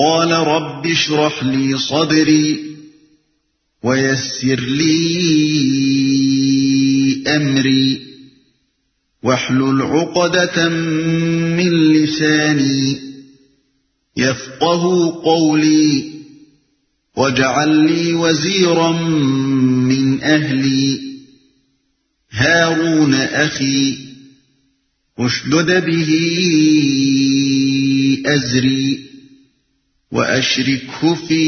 قال رب اشرح لي صدري ويسر لي أمري واحلل عقدة من لساني يفقه قولي واجعل لي وزيرا من أهلي هارون أخي اشدد به أزري وأشركه في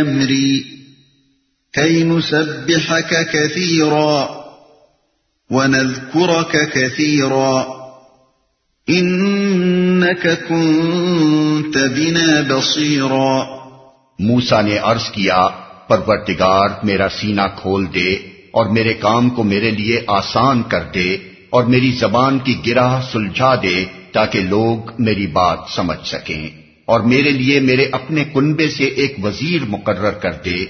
أمري، كي نسبحك كثيرا ونذكرك كثيرا، إنك كنت بنا بصيرا۔ موسا نے عرض کیا پرورتگار میرا سینہ کھول دے اور میرے کام کو میرے لیے آسان کر دے اور میری زبان کی گرہ سلجھا دے۔ تاکہ لوگ میری بات سمجھ سکیں اور میرے لیے میرے اپنے کنبے سے ایک وزیر مقرر کر دے،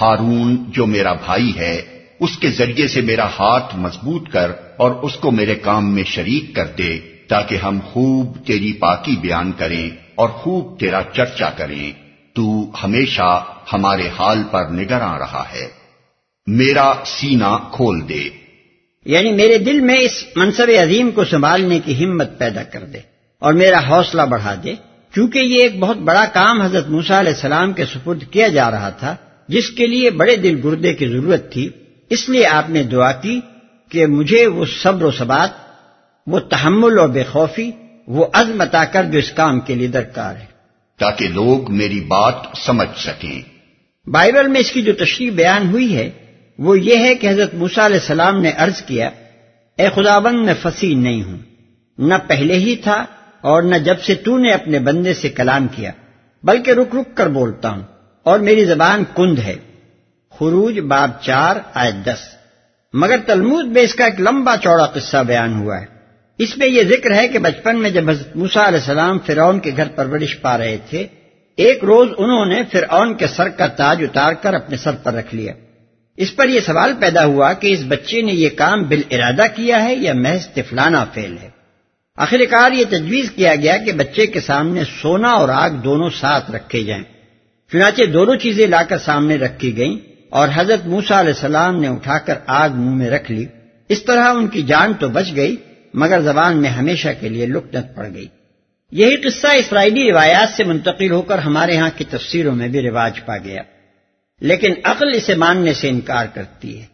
ہارون جو میرا بھائی ہے، اس کے ذریعے سے میرا ہاتھ مضبوط کر اور اس کو میرے کام میں شریک کر دے، تاکہ ہم خوب تیری پاکی بیان کریں اور خوب تیرا چرچا کریں۔ تو ہمیشہ ہمارے حال پر نگراں رہا ہے۔ میرا سینہ کھول دے۔ یعنی میرے دل میں اس منصب عظیم کو سنبھالنے کی ہمت پیدا کر دے اور میرا حوصلہ بڑھا دے۔ چونکہ یہ ایک بہت بڑا کام حضرت موسا علیہ السلام کے سپرد کیا جا رہا تھا جس کے لیے بڑے دل گردے کی ضرورت تھی اس لیے آپ نے دعا کی کہ مجھے وہ صبر و ثبات وہ تحمل اور بے خوفی وہ عزم عطا کر جو اس کام کے لیے درکار ہے۔ تاکہ لوگ میری بات سمجھ سکیں۔ بائبل میں اس کی جو تشریح بیان ہوئی ہے وہ یہ ہے کہ حضرت موسا علیہ السلام نے عرض کیا، اے خدا بند میں فصیح نہیں ہوں۔ نہ پہلے ہی تھا اور نہ جب سے تو نے اپنے بندے سے کلام کیا، بلکہ رک رک کر بولتا ہوں۔ اور میری زبان کند ہے۔ خروج باب چار آئے دس۔ مگر تلمود میں اس کا ایک لمبا چوڑا قصہ بیان ہوا ہے۔ اس میں یہ ذکر ہے کہ بچپن میں جب حضرت موسا علیہ السلام فرعون کے گھر پرورش پا رہے تھے، ایک روز انہوں نے فرعون کے سر کا تاج اتار کر اپنے سر پر رکھ لیا۔ اس پر یہ سوال پیدا ہوا کہ اس بچے نے یہ کام بال ارادہ کیا ہے یا محض تفلانہ فیل ہے؟ آخر کار یہ تجویز کیا گیا کہ بچے کے سامنے سونا اور آگ دونوں ساتھ رکھے جائیں۔ چنانچہ دونوں چیزیں لا کر سامنے رکھی گئیں اور حضرت موسا علیہ السلام نے اٹھا کر آگ منہ میں رکھ لی۔ اس طرح ان کی جان تو بچ گئی، مگر زبان میں ہمیشہ کے لیے لکنت پڑ گئی۔ یہی قصہ اسرائیلی روایات سے منتقل ہو کر ہمارے ہاں کی تفسیروں میں بھی رواج پا گیا۔ لیکن عقل اسے ماننے سے انکار کرتی ہے۔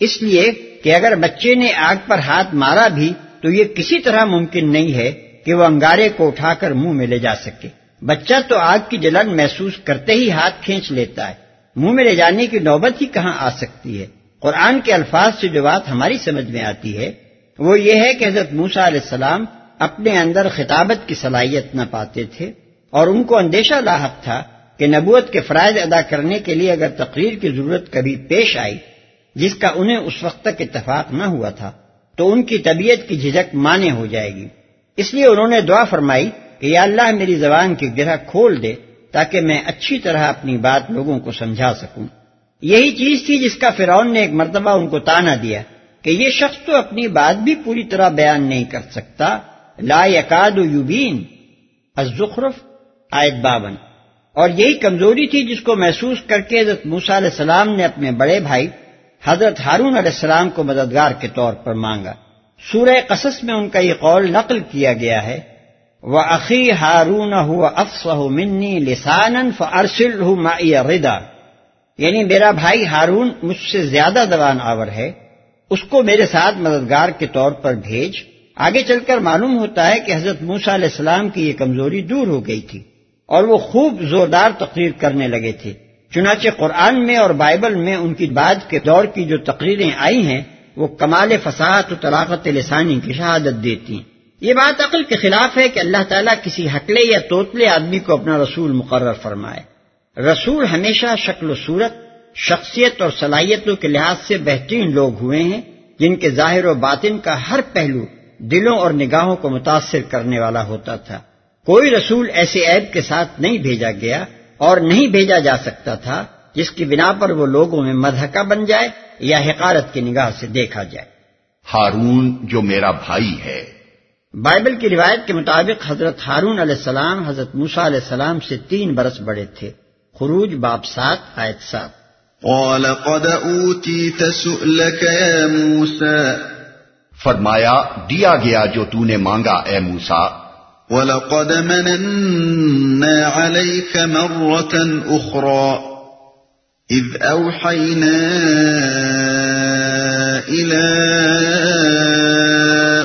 اس لیے کہ اگر بچے نے آگ پر ہاتھ مارا بھی تو یہ کسی طرح ممکن نہیں ہے کہ وہ انگارے کو اٹھا کر منہ میں لے جا سکے۔ بچہ تو آگ کی جلن محسوس کرتے ہی ہاتھ کھینچ لیتا ہے۔ منہ میں لے جانے کی نوبت ہی کہاں آ سکتی ہے؟ قرآن کے الفاظ سے جو بات ہماری سمجھ میں آتی ہے، وہ یہ ہے کہ حضرت موسا علیہ السلام اپنے اندر خطابت کی صلاحیت نہ پاتے تھے اور ان کو اندیشہ لاحق تھا کہ نبوت کے فرائض ادا کرنے کے لیے اگر تقریر کی ضرورت کبھی پیش آئی، جس کا انہیں اس وقت تک اتفاق نہ ہوا تھا، تو ان کی طبیعت کی جھجک مانے ہو جائے گی۔ اس لیے انہوں نے دعا فرمائی کہ یا اللہ میری زبان کی گرہ کھول دے تاکہ میں اچھی طرح اپنی بات لوگوں کو سمجھا سکوں۔ یہی چیز تھی جس کا فرعون نے ایک مرتبہ ان کو تانا دیا کہ یہ شخص تو اپنی بات بھی پوری طرح بیان نہیں کر سکتا۔ لا یقاد یوبین الزخرف آیت باون۔ اور یہی کمزوری تھی جس کو محسوس کر کے حضرت موسا علیہ السلام نے اپنے بڑے بھائی، حضرت ہارون علیہ السلام کو مددگار کے طور پر مانگا۔ سورہ قصص میں ان کا یہ قول نقل کیا گیا ہے وہ عقی ہارون منی لسان فرسل ردا۔ یعنی میرا بھائی ہارون مجھ سے زیادہ زبان آور ہے، اس کو میرے ساتھ مددگار کے طور پر بھیج۔ آگے چل کر معلوم ہوتا ہے کہ حضرت موسا علیہ السلام کی یہ کمزوری دور ہو گئی تھی۔ اور وہ خوب زوردار تقریر کرنے لگے تھے۔ چنانچہ قرآن میں اور بائبل میں ان کی بعد کے دور کی جو تقریریں آئی ہیں، وہ کمال فساحت و طلاقت لسانی کی شہادت دیتی ہیں۔ یہ بات عقل کے خلاف ہے کہ اللہ تعالیٰ کسی ہٹلے یا توتلے آدمی کو اپنا رسول مقرر فرمائے۔ رسول ہمیشہ شکل و صورت، شخصیت اور صلاحیتوں کے لحاظ سے بہترین لوگ ہوئے ہیں، جن کے ظاہر و باطن کا ہر پہلو دلوں اور نگاہوں کو متاثر کرنے والا ہوتا تھا۔ کوئی رسول ایسے عیب کے ساتھ نہیں بھیجا گیا اور نہیں بھیجا جا سکتا تھا جس کی بنا پر وہ لوگوں میں مدحکہ بن جائے یا حقارت کی نگاہ سے دیکھا جائے۔ ہارون جو میرا بھائی ہے۔ بائبل کی روایت کے مطابق حضرت ہارون علیہ السلام حضرت موسا علیہ السلام سے تین برس بڑے تھے۔ خروج باب سات آیت سات۔ قال قد اوتیت سؤلك يا موسى. فرمایا دیا گیا جو تو نے مانگا اے موسا ولقد مننا عليك مرة أخرى إذ أوحينا إلى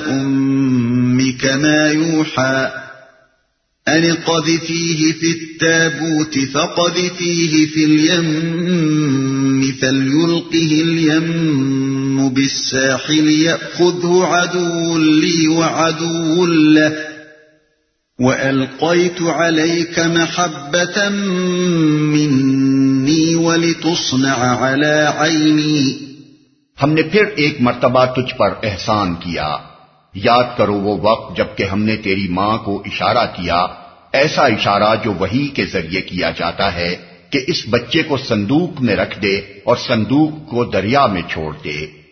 أمك ما يوحى أن قذفيه في التابوت فقذفيه في اليم فليلقه اليم بالساحل يأخذه عدو لي وعدو له وألقيت عليك محبة مني ولتصنع على عيني۔ ہم نے پھر ایک مرتبہ تجھ پر احسان کیا۔ یاد کرو وہ وقت جبکہ ہم نے تیری ماں کو اشارہ کیا۔ ایسا اشارہ جو وہی کے ذریعے کیا جاتا ہے کہ اس بچے کو صندوق میں رکھ دے اور صندوق کو دریا میں چھوڑ دے۔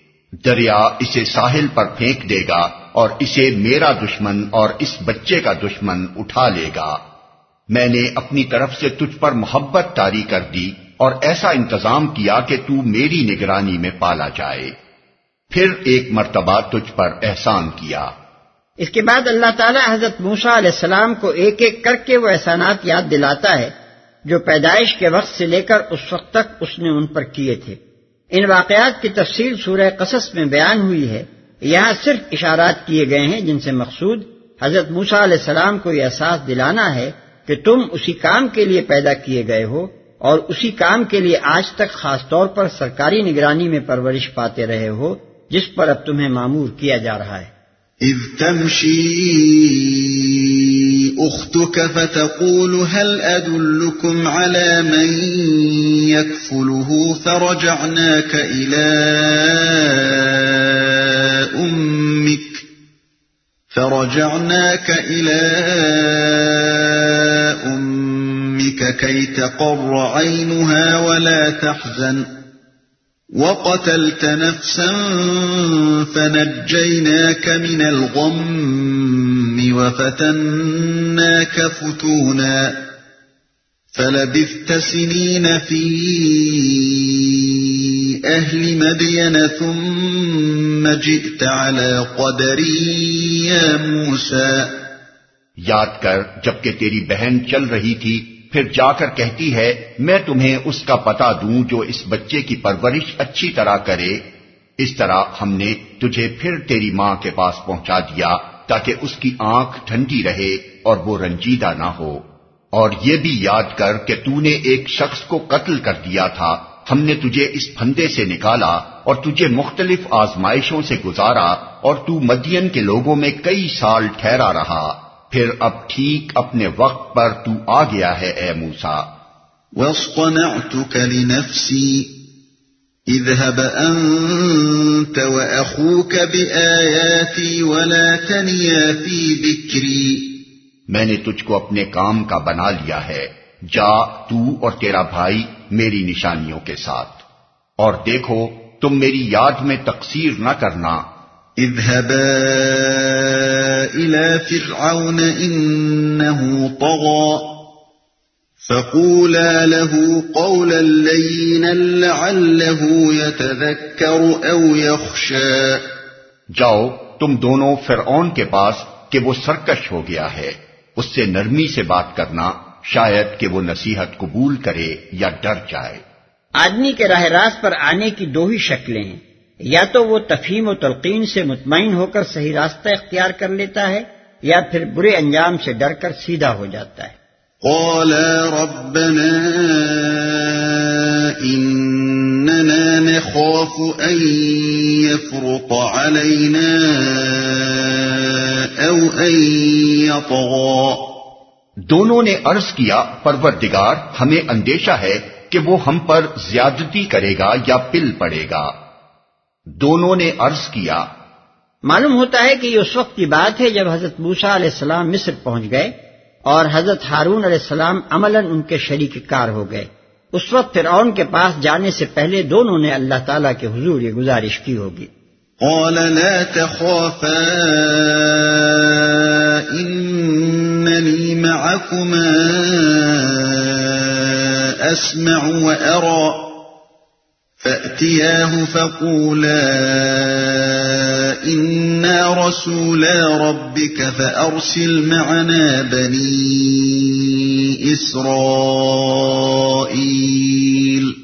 دریا اسے ساحل پر پھینک دے گا اور اسے میرا دشمن اور اس بچے کا دشمن اٹھا لے گا۔ میں نے اپنی طرف سے تجھ پر محبت تاری کر دی اور ایسا انتظام کیا کہ تو میری نگرانی میں پالا جائے۔ پھر ایک مرتبہ تجھ پر احسان کیا۔ اس کے بعد اللہ تعالیٰ حضرت موسا علیہ السلام کو ایک ایک کر کے وہ احسانات یاد دلاتا ہے جو پیدائش کے وقت سے لے کر اس وقت تک اس نے ان پر کیے تھے۔ ان واقعات کی تفصیل سورہ قصص میں بیان ہوئی ہے۔ یہاں صرف اشارات کیے گئے ہیں جن سے مقصود حضرت موسا علیہ السلام کو یہ احساس دلانا ہے کہ تم اسی کام کے لیے پیدا کیے گئے ہو اور اسی کام کے لیے آج تک خاص طور پر سرکاری نگرانی میں پرورش پاتے رہے ہو، جس پر اب تمہیں معمور کیا جا رہا ہے۔ إذ تمشي أختك فتقول هل أدلكم على من يكفله فرجعناك إلى أمك فرجعناك إلى أمك كي تقر عينها ولا تحزن وقتلت نفسا فنجيناك من الغم وفتناك فتونا فلبثت سنين في أهل مدين ثم جئت على قدري يا موسى یاد کر جبکہ تیری بہن چل رہی تھی پھر جا کر کہتی ہے، میں تمہیں اس کا پتا دوں جو اس بچے کی پرورش اچھی طرح کرے۔ اس طرح ہم نے تجھے پھر تیری ماں کے پاس پہنچا دیا تاکہ اس کی آنکھ ٹھنڈی رہے اور وہ رنجیدہ نہ ہو۔ اور یہ بھی یاد کر کہ تو نے ایک شخص کو قتل کر دیا تھا۔ ہم نے تجھے اس پھندے سے نکالا اور تجھے مختلف آزمائشوں سے گزارا اور تو مدین کے لوگوں میں کئی سال ٹھہرا رہا۔ پھر اب ٹھیک اپنے وقت پر تو آ گیا ہے اے موسا واصطنعتك لنفسي۔ اذهب أنت وأخوك بآياتي ولا تنيا في ذكري۔ میں نے تجھ کو اپنے کام کا بنا لیا ہے۔ جا تو اور تیرا بھائی میری نشانیوں کے ساتھ۔ اور دیکھو تم میری یاد میں تقسیر نہ کرنا۔ اذهبا إلى فرعون إنه طغى فقولا له قولا لينا لعله يتذكر أو يخشى. جاؤ تم دونوں فرعون کے پاس کہ وہ سرکش ہو گیا ہے۔ اس سے نرمی سے بات کرنا شاید کہ وہ نصیحت قبول کرے یا ڈر جائے۔ آدمی کے راہ راست پر آنے کی دو ہی شکلیں ہیں۔ یا تو وہ تفہیم و تلقین سے مطمئن ہو کر صحیح راستہ اختیار کر لیتا ہے یا پھر برے انجام سے ڈر کر سیدھا ہو جاتا ہے۔ قالا ربنا اننا نخاف ان يفرط علينا او ان يطغى دونوں نے عرض کیا پروردگار ہمیں اندیشہ ہے کہ وہ ہم پر زیادتی کرے گا یا پل پڑے گا۔ دونوں نے عرض کیا معلوم ہوتا ہے کہ یہ اس وقت کی بات ہے جب حضرت موسا علیہ السلام مصر پہنچ گئے اور حضرت ہارون علیہ السلام عملاً ان کے شریک کار ہو گئے۔ اس وقت فرعون کے پاس جانے سے پہلے دونوں نے اللہ تعالیٰ کے حضور یہ گزارش کی ہوگی۔ قال لا تخافا أسمع وأرى۔ فأتياه فقولا إنا رسولا ربك فأرسل معنا بني إسرائيل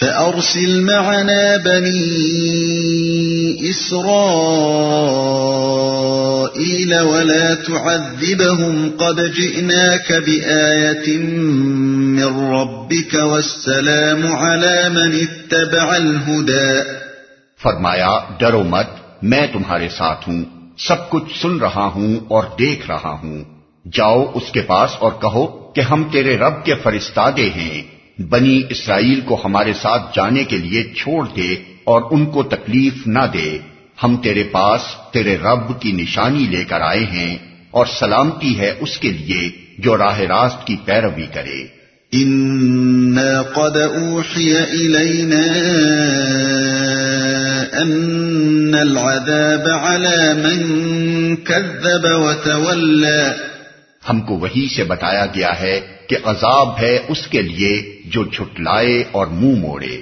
فأرسل معنا بني إسرائيل ولا تعذبهم قد جئناك بآية من ربك والسلام على من اتبع الهدى. فرمایا، ڈرو مت، میں تمہارے ساتھ ہوں، سب کچھ سن رہا ہوں اور دیکھ رہا ہوں۔ جاؤ اس کے پاس اور کہو کہ ہم تیرے رب کے فرستادے ہیں۔ بنی اسرائیل کو ہمارے ساتھ جانے کے لیے چھوڑ دے اور ان کو تکلیف نہ دے۔ ہم تیرے پاس تیرے رب کی نشانی لے کر آئے ہیں اور سلامتی ہے اس کے لیے جو راہ راست کی پیروی کرے۔ قد إلينا أن العذاب على من كذب وتولى۔ ہم کو وہی سے بتایا گیا ہے کہ عذاب ہے اس کے لیے جو جھٹلائے اور منہ موڑے۔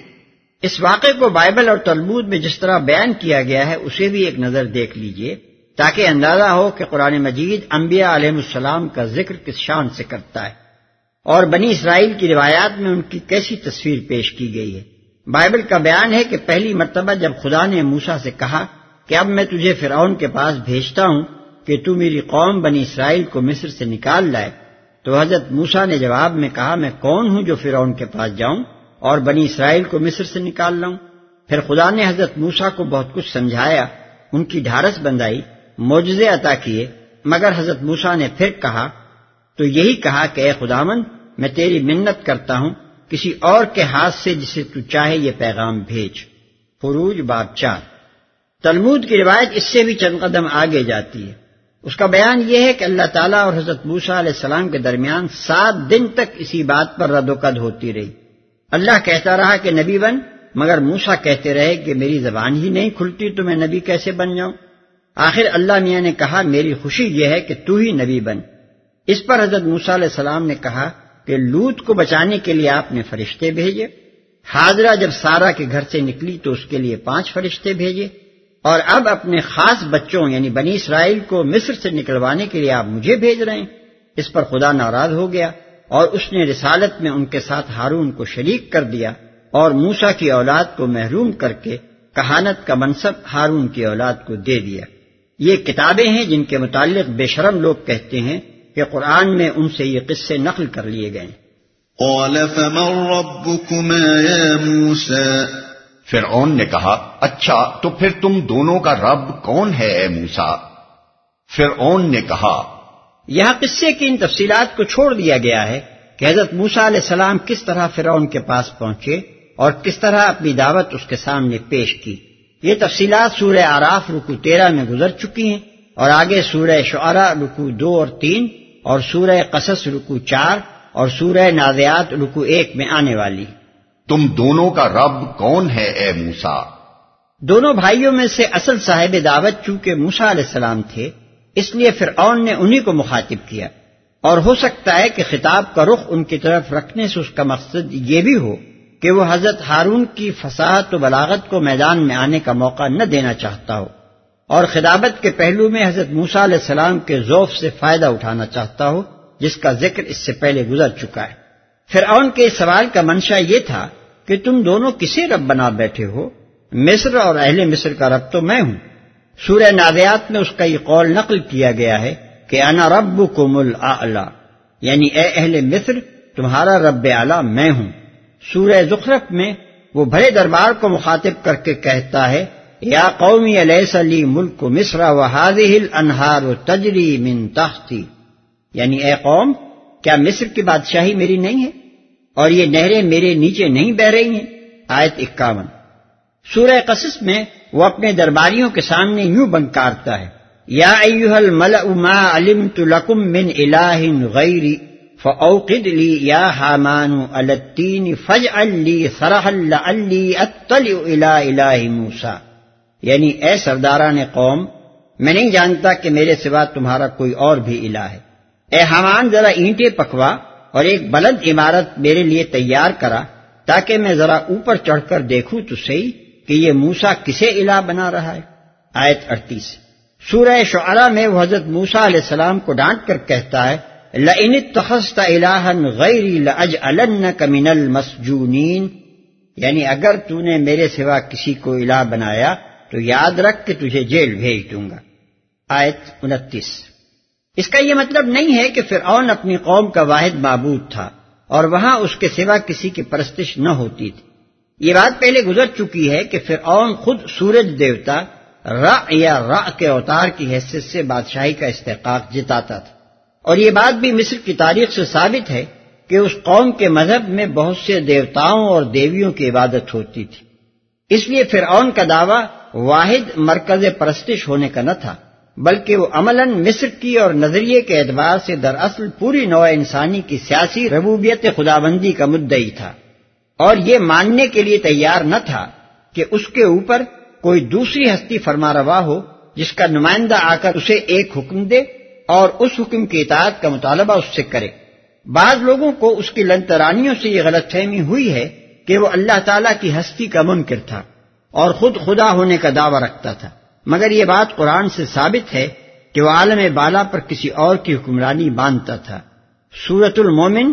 اس واقعے کو بائبل اور تلمود میں جس طرح بیان کیا گیا ہے، اسے بھی ایک نظر دیکھ لیجیے، تاکہ اندازہ ہو کہ قرآن مجید انبیاء علیہ السلام کا ذکر کس شان سے کرتا ہے۔ اور بنی اسرائیل کی روایات میں ان کی کیسی تصویر پیش کی گئی ہے۔ بائبل کا بیان ہے کہ پہلی مرتبہ جب خدا نے موسا سے کہا کہ اب میں تجھے فرعون کے پاس بھیجتا ہوں کہ تو میری قوم بنی اسرائیل کو مصر سے نکال لائے تو حضرت موسا نے جواب میں کہا، میں کون ہوں جو فرعون کے پاس جاؤں اور بنی اسرائیل کو مصر سے نکال لاؤں؟ پھر خدا نے حضرت موسا کو بہت کچھ سمجھایا، ان کی ڈھارس بندائی موجزے عطا کیے، مگر حضرت موسا نے پھر کہا، تو یہی کہا کہ اے خدامن میں تیری منت کرتا ہوں، کسی اور کے ہاتھ سے جسے تو چاہے یہ پیغام بھیج۔ فروج باب چار۔ تلمود کی روایت اس سے بھی چند قدم آگے جاتی ہے۔ اس کا بیان یہ ہے کہ اللہ تعالیٰ اور حضرت موسا علیہ السلام کے درمیان سات دن تک اسی بات پر رد و قد ہوتی رہی۔ اللہ کہتا رہا کہ نبی بن، مگر موسا کہتے رہے کہ میری زبان ہی نہیں کھلتی تو میں نبی کیسے بن جاؤں؟ آخر اللہ میاں نے کہا، میری خوشی یہ ہے کہ تو ہی نبی بن۔ اس پر حضرت موسا علیہ السلام نے کہا کہ لوت کو بچانے کے لیے آپ نے فرشتے بھیجے۔ حاضرہ جب سارا کے گھر سے نکلی تو اس کے لیے پانچ فرشتے بھیجے۔ اور اب اپنے خاص بچوں یعنی بنی اسرائیل کو مصر سے نکلوانے کے لیے آپ مجھے بھیج رہے ہیں۔ اس پر خدا ناراض ہو گیا اور اس نے رسالت میں ان کے ساتھ ہارون کو شریک کر دیا اور موسا کی اولاد کو محروم کر کے کہانت کا منصب ہارون کی اولاد کو دے دیا۔ یہ کتابیں ہیں جن کے متعلق بے شرم لوگ کہتے ہیں کہ قرآن میں ان سے یہ قصے نقل کر لیے گئے۔ قال فمن ربكما يا موسى؟ فرعون نے کہا اچھا تو پھر تم دونوں کا رب کون ہے اے موسا فرعون نے کہا یہاں قصے کی ان تفصیلات کو چھوڑ دیا گیا ہے کہ حضرت موسا علیہ السلام کس طرح فرعون کے پاس پہنچے اور کس طرح اپنی دعوت اس کے سامنے پیش کی۔ یہ تفصیلات سورہ آراف رکو تیرہ میں گزر چکی ہیں اور آگے سورہ شعرا رکو دو اور تین اور سورہ قصص رکو چار اور سورہ نازیات رکو ایک میں آنے والی۔ تم دونوں کا رب کون ہے اے موسا دونوں بھائیوں میں سے اصل صاحب دعوت چونکہ موسا علیہ السلام تھے، اس لیے فرعون نے انہی کو مخاطب کیا۔ اور ہو سکتا ہے کہ خطاب کا رخ ان کی طرف رکھنے سے اس کا مقصد یہ بھی ہو کہ وہ حضرت ہارون کی فساحت و بلاغت کو میدان میں آنے کا موقع نہ دینا چاہتا ہو۔ اور خدابت کے پہلو میں حضرت موسا علیہ السلام کے ذوف سے فائدہ اٹھانا چاہتا ہو، جس کا ذکر اس سے پہلے گزر چکا ہے۔ فرعون کے اس سوال کا منشا یہ تھا کہ تم دونوں کسے رب بنا بیٹھے ہو؟ مصر اور اہل مصر کا رب تو میں ہوں۔ سورہ نادیات میں اس کا یہ قول نقل کیا گیا ہے کہ انا رب کو مل یعنی اے اہل مصر، تمہارا رب اعلی میں ہوں۔ سورہ زخرف میں وہ بھرے دربار کو مخاطب کر کے کہتا ہے، یا قومی علیہ علی ملک مصر و حاضل انہار و تجری من تختی یعنی اے قوم، کیا مصر کی بادشاہی میری نہیں ہے؟ اور یہ نہریں میرے نیچے نہیں بہ رہی ہیں؟ آیت اکاون۔ سورہ قصص میں وہ اپنے درباریوں کے سامنے یوں بنکارتا ہے، یا ایوہ ما علمت لکم من الہ غیری فاوقد لی یا حامان التین فجعل لی صرحا لعلی اتلع الى الہ موسیٰ۔ یعنی اے سرداران قوم، میں نہیں جانتا کہ میرے سوا تمہارا کوئی اور بھی الہ ہے۔ اے حمان ذرا اینٹیں پکوا اور ایک بلند عمارت میرے لیے تیار کرا تاکہ میں ذرا اوپر چڑھ کر دیکھوں تو صحیح۔ کہ یہ موسا کسے الہ بنا رہا ہے؟ آیت اڑتیس۔ سورہ شعرا میں وہ حضرت موسا علیہ السلام کو ڈانٹ کر کہتا ہے لَإِنِ اتَّخَذْتَ إِلَٰهًا غَيْرِي لَأَجْعَلَنَّكَ مِنَ الْمَسْجُونِينَ یعنی اگر تو نے میرے سوا کسی کو الہ بنایا، تو یاد رکھ کہ تجھے جیل بھیج دوں گا۔ آیت انتیس۔ اس کا یہ مطلب نہیں ہے کہ فرعون اپنی قوم کا واحد معبود تھا اور وہاں اس کے سوا کسی کی پرستش نہ ہوتی تھی۔ یہ بات پہلے گزر چکی ہے کہ فرعون خود سورج دیوتا، را یا را کے اوتار کی حیثیت سے بادشاہی کا استحقاق جتاتا تھا۔ اور یہ بات بھی مصر کی تاریخ سے ثابت ہے کہ اس قوم کے مذہب میں بہت سے دیوتاؤں اور دیویوں کی عبادت ہوتی تھی۔ اس لیے فرعون کا دعویٰ واحد مرکز پرستش ہونے کا نہ تھا، بلکہ وہ عملاً مصر کی اور نظریے کے اعتبار سے دراصل پوری نوع انسانی کی سیاسی ربوبیت خدابندی کا مدعی تھا۔ اور یہ ماننے کے لیے تیار نہ تھا کہ اس کے اوپر کوئی دوسری ہستی فرما روا ہو، جس کا نمائندہ آ کر اسے ایک حکم دے اور اس حکم کی اطاعت کا مطالبہ اس سے کرے۔ بعض لوگوں کو اس کی لنترانیوں سے یہ غلط فہمی ہوئی ہے کہ وہ اللہ تعالیٰ کی ہستی کا منکر تھا اور خود خدا ہونے کا دعویٰ رکھتا تھا۔ مگر یہ بات قرآن سے ثابت ہے کہ وہ عالم بالا پر کسی اور کی حکمرانی باندھتا تھا۔ سورت المومن،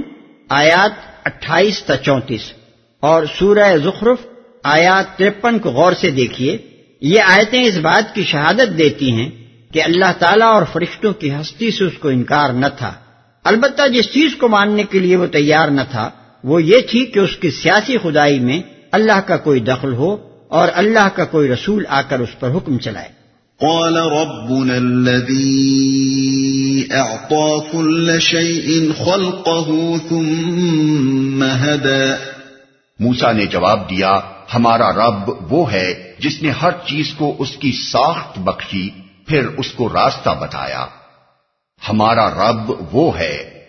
آیات اٹھائیس تا چونتیس۔ اور سورہ زخرف آیات ترپن کو غور سے دیکھیے۔ یہ آیتیں اس بات کی شہادت دیتی ہیں کہ اللہ تعالیٰ اور فرشتوں کی ہستی سے اس کو انکار نہ تھا۔ البتہ جس چیز کو ماننے کے لیے وہ تیار نہ تھا، وہ یہ تھی کہ اس کی سیاسی خدائی میں اللہ کا کوئی دخل ہو اور اللہ کا کوئی رسول آ کر اس پر حکم چلائے۔ قال ربنا الذي اعطى كل شيء خلقه ثم هدى۔ موسا نے جواب دیا ہمارا رب وہ ہے جس نے ہر چیز کو اس کی ساخت بخشی پھر اس کو راستہ بتایا۔ ہمارا رب وہ ہے۔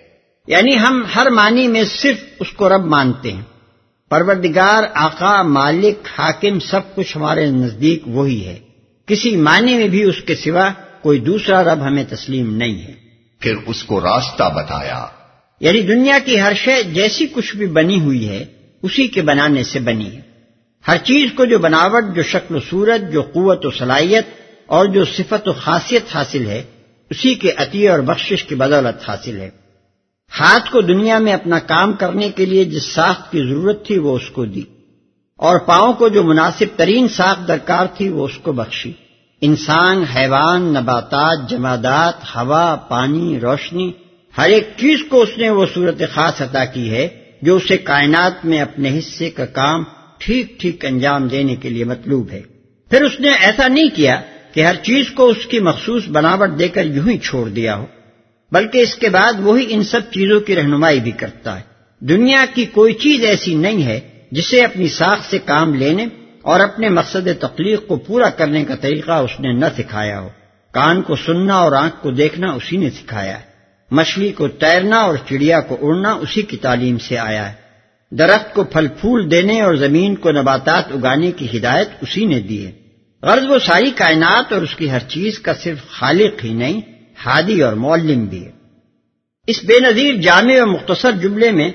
یعنی ہم ہر معنی میں صرف اس کو رب مانتے ہیں۔ پروردگار آقا مالک حاکم سب کچھ ہمارے نزدیک وہی ہے۔ کسی معنی میں بھی اس کے سوا کوئی دوسرا رب ہمیں تسلیم نہیں ہے۔ پھر اس کو راستہ بتایا۔ یعنی دنیا کی ہر شے جیسی کچھ بھی بنی ہوئی ہے اسی کے بنانے سے بنی ہے۔ ہر چیز کو جو بناوٹ، جو شکل و صورت، جو قوت و صلاحیت اور جو صفت و خاصیت حاصل ہے، اسی کے عطیہ اور بخشش کی بدولت حاصل ہے۔ ہاتھ کو دنیا میں اپنا کام کرنے کے لیے جس ساخت کی ضرورت تھی، وہ اس کو دی۔ اور پاؤں کو جو مناسب ترین ساخت درکار تھی، وہ اس کو بخشی۔ انسان، حیوان، نباتات، جمادات، ہوا، پانی، روشنی، ہر ایک چیز کو اس نے وہ صورت خاص عطا کی ہے۔ جو اسے کائنات میں اپنے حصے کا کام ٹھیک ٹھیک انجام دینے کے لیے مطلوب ہے۔ پھر اس نے ایسا نہیں کیا کہ ہر چیز کو اس کی مخصوص بناوٹ دے کر یوں ہی چھوڑ دیا ہو، بلکہ اس کے بعد وہی ان سب چیزوں کی رہنمائی بھی کرتا ہے۔ دنیا کی کوئی چیز ایسی نہیں ہے جسے اپنی ساخ سے کام لینے اور اپنے مقصد تخلیق کو پورا کرنے کا طریقہ اس نے نہ سکھایا ہو۔ کان کو سننا اور آنکھ کو دیکھنا اسی نے سکھایا ہے۔ مچھلی کو تیرنا اور چڑیا کو اڑنا اسی کی تعلیم سے آیا ہے۔ درخت کو پھل پھول دینے اور زمین کو نباتات اگانے کی ہدایت اسی نے دی ہے۔ غرض وہ ساری کائنات اور اس کی ہر چیز کا صرف خالق ہی نہیں، ہادی اور معلم بھی ہے۔ اس بے نظیر جامع و مختصر جملے میں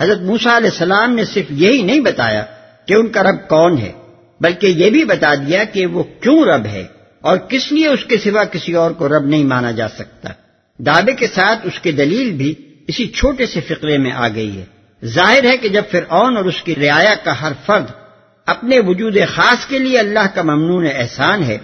حضرت موسا علیہ السلام نے صرف یہی نہیں بتایا کہ ان کا رب کون ہے، بلکہ یہ بھی بتا دیا کہ وہ کیوں رب ہے اور کس لیے اس کے سوا کسی اور کو رب نہیں مانا جا سکتا۔ دعوے کے ساتھ اس کی دلیل بھی اسی چھوٹے سے فقرے میں آ گئی ہے۔ ظاہر ہے کہ جب فرعون اور اس کی رعایا کا ہر فرد اپنے وجود خاص کے لیے اللہ کا ممنون احسان ہے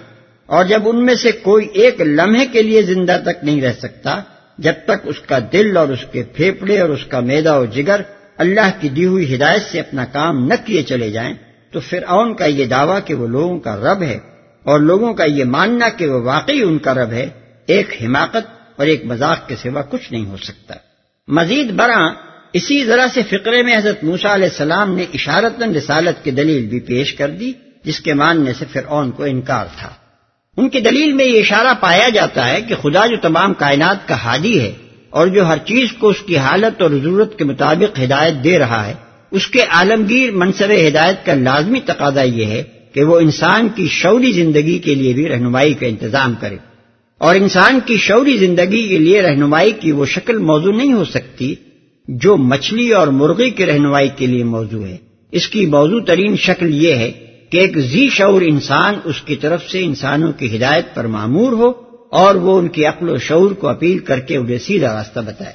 اور جب ان میں سے کوئی ایک لمحے کے لیے زندہ تک نہیں رہ سکتا، جب تک اس کا دل اور اس کے پھیپڑے اور اس کا میدا و جگر اللہ کی دی ہوئی ہدایت سے اپنا کام نہ کیے چلے جائیں، تو پھر اون کا یہ دعویٰ کہ وہ لوگوں کا رب ہے اور لوگوں کا یہ ماننا کہ وہ واقعی ان کا رب ہے، ایک حماقت اور ایک مذاق کے سوا کچھ نہیں ہو سکتا۔ مزید برآں، اسی ذرا سے فقرے میں حضرت موسا علیہ السلام نے اشارت رسالت کی دلیل بھی پیش کر دی، جس کے ماننے سے فرعون کو انکار تھا۔ ان کی دلیل میں یہ اشارہ پایا جاتا ہے کہ خدا جو تمام کائنات کا حادی ہے اور جو ہر چیز کو اس کی حالت اور ضرورت کے مطابق ہدایت دے رہا ہے، اس کے عالمگیر منصب ہدایت کا لازمی تقاضا یہ ہے کہ وہ انسان کی شعوری زندگی کے لیے بھی رہنمائی کا انتظام کرے۔ اور انسان کی شعوری زندگی کے لیے رہنمائی کی وہ شکل موضوع نہیں ہو سکتی جو مچھلی اور مرغی کی رہنمائی کے لیے موضوع ہے۔ اس کی موضوع ترین شکل یہ ہے کہ ایک زی شعور انسان اس کی طرف سے انسانوں کی ہدایت پر معمور ہو اور وہ ان کی عقل و شعور کو اپیل کر کے انہیں سیدھا راستہ بتائے۔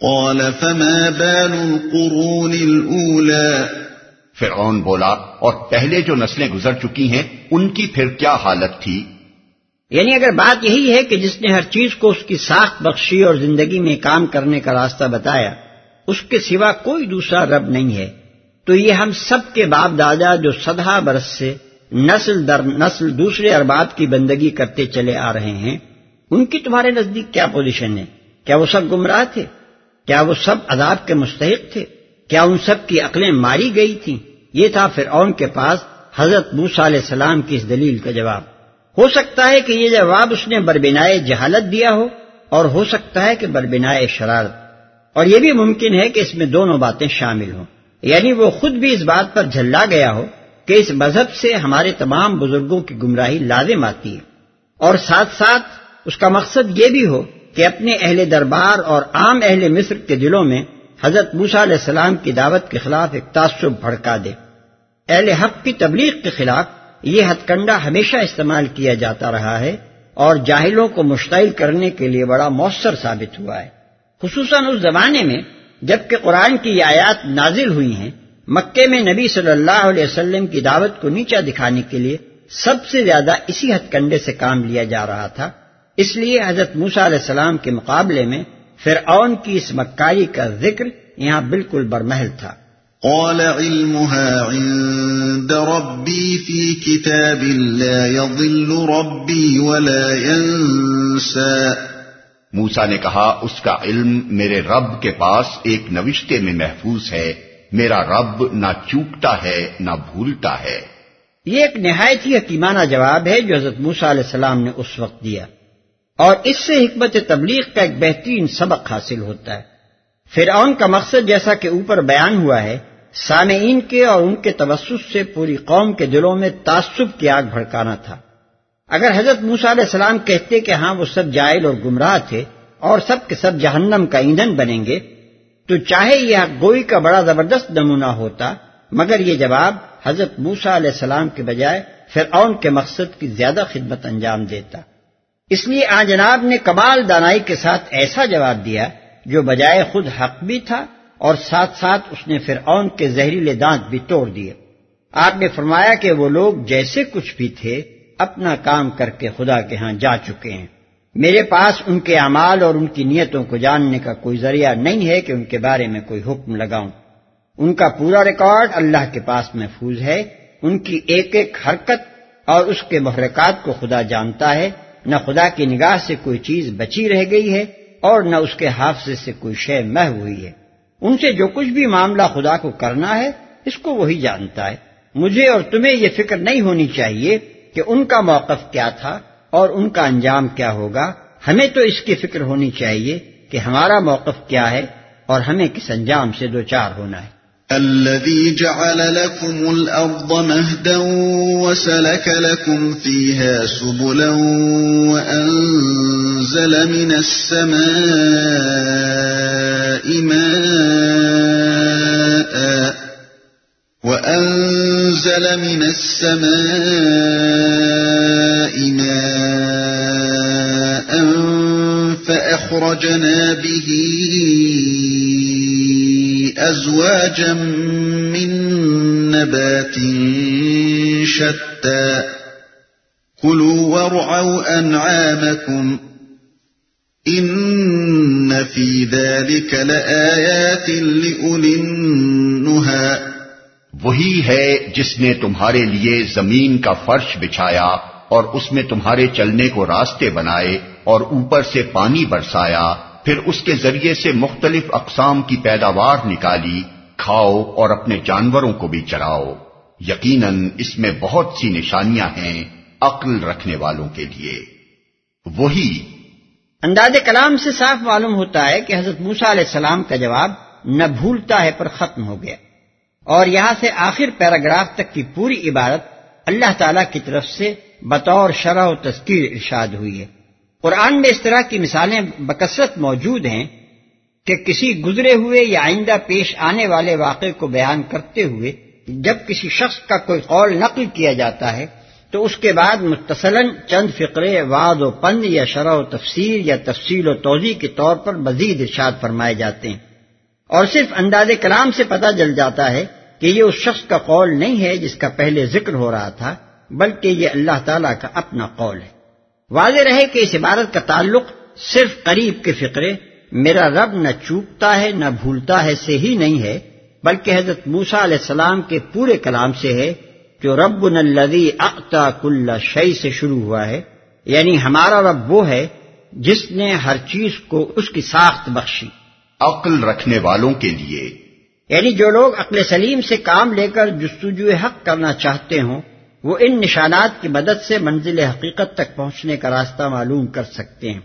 قال فما بال القرون فرعون بولا اور پہلے جو نسلیں گزر چکی ہیں ان کی پھر کیا حالت تھی؟ یعنی اگر بات یہی ہے کہ جس نے ہر چیز کو اس کی ساخت بخشی اور زندگی میں کام کرنے کا راستہ بتایا، اس کے سوا کوئی دوسرا رب نہیں ہے، تو یہ ہم سب کے باپ دادا جو سدہ برس سے نسل در نسل دوسرے ارباب کی بندگی کرتے چلے آ رہے ہیں، ان کی تمہارے نزدیک کیا پوزیشن ہے؟ کیا وہ سب گمراہ تھے؟ کیا وہ سب عذاب کے مستحق تھے؟ کیا ان سب کی عقلیں ماری گئی تھیں؟ یہ تھا فرعون کے پاس حضرت موسا علیہ السلام کی اس دلیل کا جواب۔ ہو سکتا ہے کہ یہ جواب اس نے بربنائے جہالت دیا ہو اور ہو سکتا ہے کہ بربنائے شرارت۔ اور یہ بھی ممکن ہے کہ اس میں دونوں باتیں شامل ہوں۔ یعنی وہ خود بھی اس بات پر جھلا گیا ہو کہ اس مذہب سے ہمارے تمام بزرگوں کی گمراہی لازم آتی ہے۔ اور ساتھ ساتھ اس کا مقصد یہ بھی ہو کہ اپنے اہل دربار اور عام اہل مصر کے دلوں میں حضرت موسا علیہ السلام کی دعوت کے خلاف ایک تعصب بھڑکا دے۔ اہل حق کی تبلیغ کے خلاف یہ ہتھ کنڈا ہمیشہ استعمال کیا جاتا رہا ہے اور جاہلوں کو مشتعل کرنے کے لیے بڑا مؤثر ثابت ہوا ہے۔ خصوصاً اس زمانے میں جبکہ قرآن کی یہ آیات نازل ہوئی ہیں، مکے میں نبی صلی اللہ علیہ وسلم کی دعوت کو نیچا دکھانے کے لیے سب سے زیادہ اسی ہتھ کنڈے سے کام لیا جا رہا تھا۔ اس لیے حضرت موسا علیہ السلام کے مقابلے میں فرعون کی اس مکاری کا ذکر یہاں بالکل برمحل تھا۔ قال علمها عند ربي في كتاب لا يضل ربي ولا ينسى. موسا نے کہا اس کا علم میرے رب کے پاس ایک نوشتے میں محفوظ ہے۔ میرا رب نہ چوکتا ہے نہ بھولتا ہے۔ یہ ایک نہایت ہی حکیمانہ جواب ہے جو حضرت موسا علیہ السلام نے اس وقت دیا۔ اور اس سے حکمت تبلیغ کا ایک بہترین سبق حاصل ہوتا ہے۔ فرعون کا مقصد جیسا کہ اوپر بیان ہوا ہے سامعین کے اور ان کے توسط سے پوری قوم کے دلوں میں تعصب کی آگ بھڑکانا تھا۔ اگر حضرت موسا علیہ السلام کہتے کہ ہاں وہ سب جائل اور گمراہ تھے اور سب کے سب جہنم کا ایندھن بنیں گے، تو چاہے یہ گوئی کا بڑا زبردست نمونہ ہوتا، مگر یہ جواب حضرت موسا علیہ السلام کے بجائے فرعون کے مقصد کی زیادہ خدمت انجام دیتا۔ اس لیے آ جناب نے کمال دانائی کے ساتھ ایسا جواب دیا، جو بجائے خود حق بھی تھا اور ساتھ ساتھ اس نے فرعون کے زہریلے دانت بھی توڑ دیے۔ آپ نے فرمایا کہ وہ لوگ جیسے کچھ بھی تھے، اپنا کام کر کے خدا کے ہاں جا چکے ہیں۔ میرے پاس ان کے اعمال اور ان کی نیتوں کو جاننے کا کوئی ذریعہ نہیں ہے کہ ان کے بارے میں کوئی حکم لگاؤں۔ ان کا پورا ریکارڈ اللہ کے پاس محفوظ ہے۔ ان کی ایک ایک حرکت اور اس کے محرکات کو خدا جانتا ہے۔ نہ خدا کی نگاہ سے کوئی چیز بچی رہ گئی ہے اور نہ اس کے حافظے سے کوئی شے مہ ہوئی ہے۔ ان سے جو کچھ بھی معاملہ خدا کو کرنا ہے، اس کو وہی جانتا ہے۔ مجھے اور تمہیں یہ فکر نہیں ہونی چاہیے کہ ان کا موقف کیا تھا اور ان کا انجام کیا ہوگا۔ ہمیں تو اس کی فکر ہونی چاہیے کہ ہمارا موقف کیا ہے اور ہمیں کس انجام سے دو چار ہونا ہے۔ الذي جعل لكم الأرض مهدا وسلك لكم فيها سبلا وأنزل من السماء ماء وأنزل من السماء ماء فأخرجنا به أزواجا من نبات شتى كلوا وارعوا أنعامكم إن في ذلك لآيات لأولي النهى۔ وہی ہے جس نے تمہارے لیے زمین کا فرش بچھایا اور اس میں تمہارے چلنے کو راستے بنائے اور اوپر سے پانی برسایا، پھر اس کے ذریعے سے مختلف اقسام کی پیداوار نکالی، کھاؤ اور اپنے جانوروں کو بھی چراؤ۔ یقیناً اس میں بہت سی نشانیاں ہیں عقل رکھنے والوں کے لیے۔ وہی انداز کلام سے صاف معلوم ہوتا ہے کہ حضرت موسا علیہ السلام کا جواب نہ بھولتا ہے پر ختم ہو گیا۔ اور یہاں سے آخر پیراگراف تک کی پوری عبارت اللہ تعالی کی طرف سے بطور شرح و تذکیر ارشاد ہوئی ہے۔ قرآن میں اس طرح کی مثالیں بکثرت موجود ہیں کہ کسی گزرے ہوئے یا آئندہ پیش آنے والے واقعے کو بیان کرتے ہوئے جب کسی شخص کا کوئی قول نقل کیا جاتا ہے تو اس کے بعد متصلاً چند فقرے واد و پند یا شرح و تفسیر یا تفصیل و توضیع کے طور پر مزید ارشاد فرمائے جاتے ہیں۔ اور صرف انداز کلام سے پتہ چل جاتا ہے کہ یہ اس شخص کا قول نہیں ہے جس کا پہلے ذکر ہو رہا تھا، بلکہ یہ اللہ تعالیٰ کا اپنا قول ہے۔ واضح رہے کہ اس عبارت کا تعلق صرف قریب کے فقرے میرا رب نہ چوکتا ہے، نہ بھولتا ہے سے ہی نہیں ہے، بلکہ حضرت موسا علیہ السلام کے پورے کلام سے ہے۔ جو رب الدی اقتا کل شعی سے شروع ہوا ہے یعنی ہمارا رب وہ ہے جس نے ہر چیز کو اس کی ساخت بخشی۔ عقل رکھنے والوں کے لیے۔ یعنی جو لوگ عقل سلیم سے کام لے کر جستجو حق کرنا چاہتے ہوں وہ ان نشانات کی مدد سے منزل حقیقت تک پہنچنے کا راستہ معلوم کر سکتے ہیں۔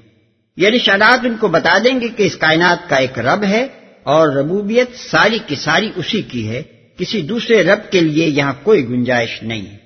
یہ نشانات ان کو بتا دیں گے کہ اس کائنات کا ایک رب ہے اور ربوبیت ساری کی ساری اسی کی ہے۔ کسی دوسرے رب کے لیے یہاں کوئی گنجائش نہیں۔ ہے